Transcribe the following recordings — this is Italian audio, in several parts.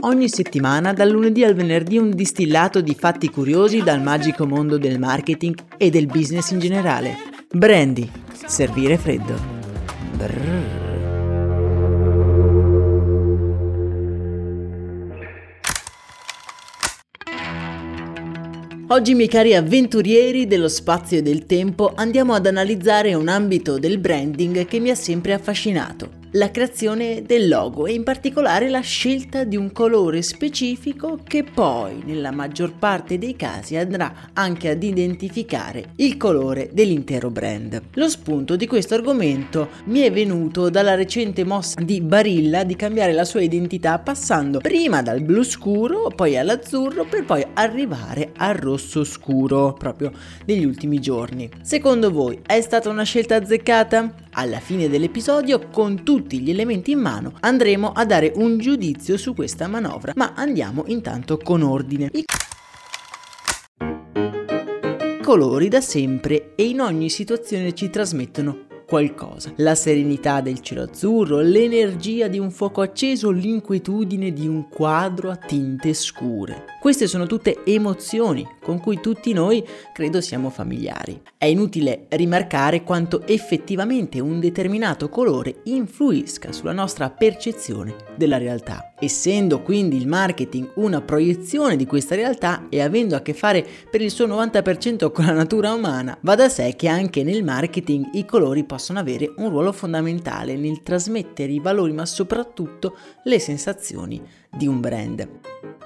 Ogni settimana, dal lunedì al venerdì, un distillato di fatti curiosi dal magico mondo del marketing e del business in generale. Brandy. Servire freddo. Brrr. Oggi, miei cari avventurieri dello spazio e del tempo, andiamo ad analizzare un ambito del branding che mi ha sempre affascinato la creazione del logo e in particolare la scelta di un colore specifico che poi nella maggior parte dei casi andrà anche ad identificare il colore dell'intero brand. Lo spunto di questo argomento mi è venuto dalla recente mossa di Barilla di cambiare la sua identità passando prima dal blu scuro, poi all'azzurro per poi arrivare al rosso scuro proprio negli ultimi giorni. Secondo voi è stata una scelta azzeccata? Alla fine dell'episodio, con tutti gli elementi in mano, andremo a dare un giudizio su questa manovra, ma andiamo intanto con ordine. I colori da sempre e in ogni situazione ci trasmettono qualcosa. La serenità del cielo azzurro, l'energia di un fuoco acceso, l'inquietudine di un quadro a tinte scure. Queste sono tutte emozioni con cui tutti noi credo siamo familiari. È inutile rimarcare quanto effettivamente un determinato colore influisca sulla nostra percezione della realtà. Essendo quindi il marketing una proiezione di questa realtà e avendo a che fare per il suo 90% con la natura umana, va da sé che anche nel marketing i colori possono avere un ruolo fondamentale nel trasmettere i valori ma soprattutto le sensazioni di un brand.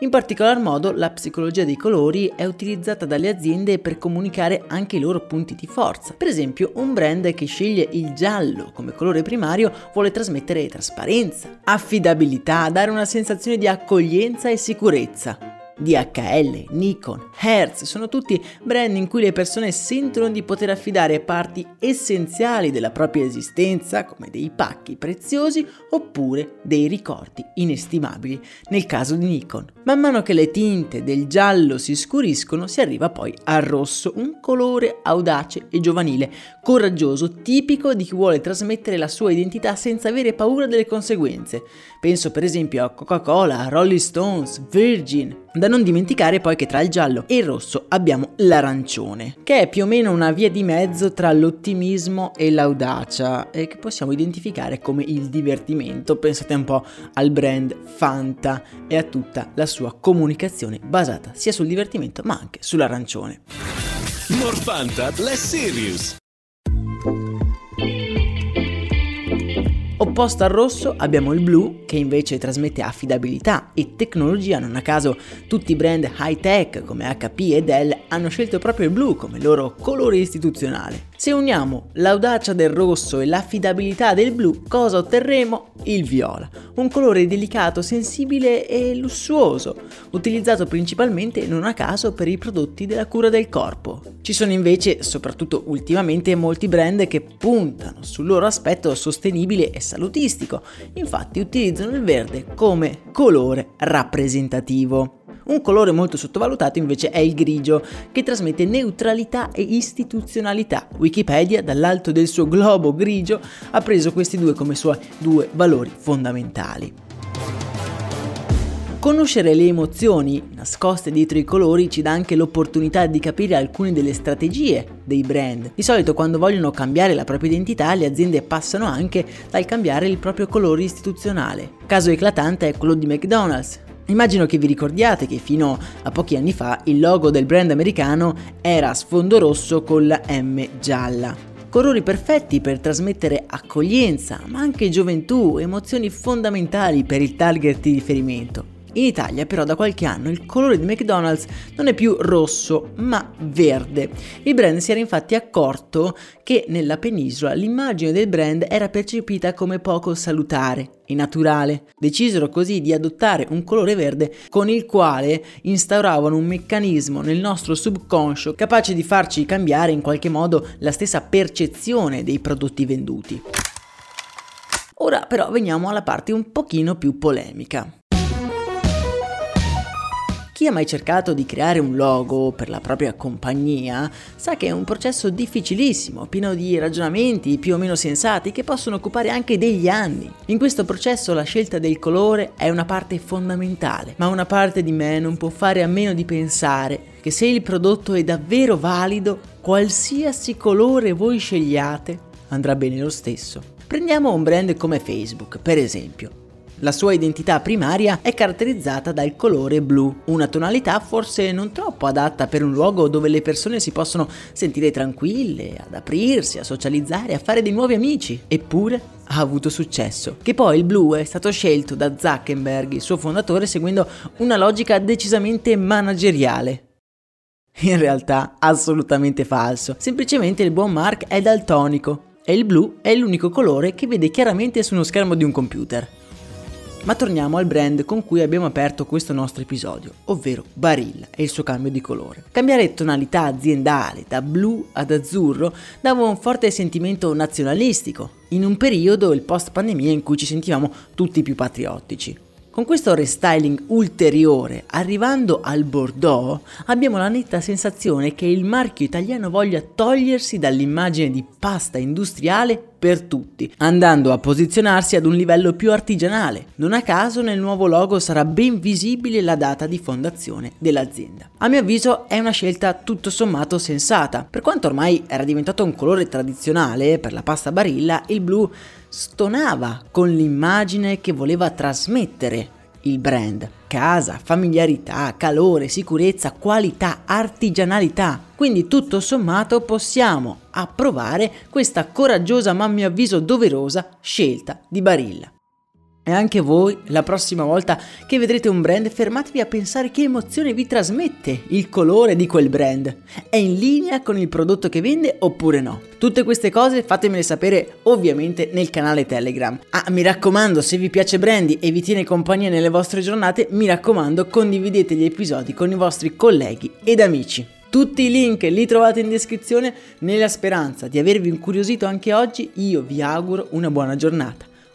In particolar modo la psicologia dei colori è utilizzata dalle aziende per comunicare anche i loro punti di forza. Per esempio, un brand che sceglie il giallo come colore primario vuole trasmettere trasparenza, affidabilità, dare una sensazione di accoglienza e sicurezza. DHL, Nikon, Hertz sono tutti brand in cui le persone sentono di poter affidare parti essenziali della propria esistenza, come dei pacchi preziosi oppure dei ricordi inestimabili, nel caso di Nikon. Man mano che le tinte del giallo si scuriscono, si arriva poi al rosso, un colore audace e giovanile, coraggioso, tipico di chi vuole trasmettere la sua identità senza avere paura delle conseguenze. Penso per esempio a Coca-Cola, Rolling Stones, Virgin, da non dimenticare poi che tra il giallo e il rosso abbiamo l'arancione, che è più o meno una via di mezzo tra l'ottimismo e l'audacia e che possiamo identificare come il divertimento. Pensate un po' al brand Fanta e a tutta la sua comunicazione basata sia sul divertimento ma anche sull'arancione. More Fanta, less serious. Opposto al rosso abbiamo il blu che invece trasmette affidabilità e tecnologia, non a caso tutti i brand high tech come HP e Dell hanno scelto proprio il blu come loro colore istituzionale. Se uniamo l'audacia del rosso e l'affidabilità del blu, cosa otterremo? Il viola, un colore delicato, sensibile e lussuoso, utilizzato principalmente non a caso per i prodotti della cura del corpo. Ci sono invece, soprattutto ultimamente, molti brand che puntano sul loro aspetto sostenibile e salutistico, infatti utilizzano il verde come colore rappresentativo. Un colore molto sottovalutato invece è il grigio, che trasmette neutralità e istituzionalità. Wikipedia, dall'alto del suo globo grigio, ha preso questi due come suoi due valori fondamentali. Conoscere le emozioni nascoste dietro i colori ci dà anche l'opportunità di capire alcune delle strategie dei brand. Di solito quando vogliono cambiare la propria identità le aziende passano anche dal cambiare il proprio colore istituzionale. Caso eclatante è quello di McDonald's. Immagino che vi ricordiate che fino a pochi anni fa il logo del brand americano era sfondo rosso con la M gialla. Colori perfetti per trasmettere accoglienza, ma anche gioventù, emozioni fondamentali per il target di riferimento. In Italia però da qualche anno il colore di McDonald's non è più rosso ma verde. Il brand si era infatti accorto che nella penisola l'immagine del brand era percepita come poco salutare e naturale. Decisero così di adottare un colore verde con il quale instauravano un meccanismo nel nostro subconscio capace di farci cambiare in qualche modo la stessa percezione dei prodotti venduti. Ora però veniamo alla parte un pochino più polemica. Chi ha mai cercato di creare un logo per la propria compagnia sa che è un processo difficilissimo, pieno di ragionamenti più o meno sensati che possono occupare anche degli anni. In questo processo la scelta del colore è una parte fondamentale, ma una parte di me non può fare a meno di pensare che se il prodotto è davvero valido, qualsiasi colore voi scegliate andrà bene lo stesso. Prendiamo un brand come Facebook, per esempio. La sua identità primaria è caratterizzata dal colore blu, una tonalità forse non troppo adatta per un luogo dove le persone si possono sentire tranquille, ad aprirsi, a socializzare, a fare dei nuovi amici. Eppure ha avuto successo. Che poi il blu è stato scelto da Zuckerberg, il suo fondatore, seguendo una logica decisamente manageriale. In realtà assolutamente falso, semplicemente il buon Mark è daltonico e il blu è l'unico colore che vede chiaramente su uno schermo di un computer. Ma torniamo al brand con cui abbiamo aperto questo nostro episodio, ovvero Barilla e il suo cambio di colore. Cambiare tonalità aziendale da blu ad azzurro dava un forte sentimento nazionalistico, in un periodo, il post pandemia, in cui ci sentivamo tutti più patriottici. Con questo restyling ulteriore, arrivando al Bordeaux, abbiamo la netta sensazione che il marchio italiano voglia togliersi dall'immagine di pasta industriale per tutti, andando a posizionarsi ad un livello più artigianale. Non a caso nel nuovo logo sarà ben visibile la data di fondazione dell'azienda. A mio avviso è una scelta tutto sommato sensata, per quanto ormai era diventato un colore tradizionale per la pasta Barilla, il blu stonava con l'immagine che voleva trasmettere il brand. Casa, familiarità, calore, sicurezza, qualità, artigianalità. Quindi tutto sommato possiamo approvare questa coraggiosa ma a mio avviso doverosa scelta di Barilla. E anche voi, la prossima volta che vedrete un brand, fermatevi a pensare che emozione vi trasmette il colore di quel brand. È in linea con il prodotto che vende oppure no? Tutte queste cose fatemele sapere ovviamente nel canale Telegram. Ah, mi raccomando, se vi piace Brandy e vi tiene compagnia nelle vostre giornate, mi raccomando, condividete gli episodi con i vostri colleghi ed amici. Tutti i link li trovate in descrizione. Nella speranza di avervi incuriosito anche oggi, io vi auguro una buona giornata.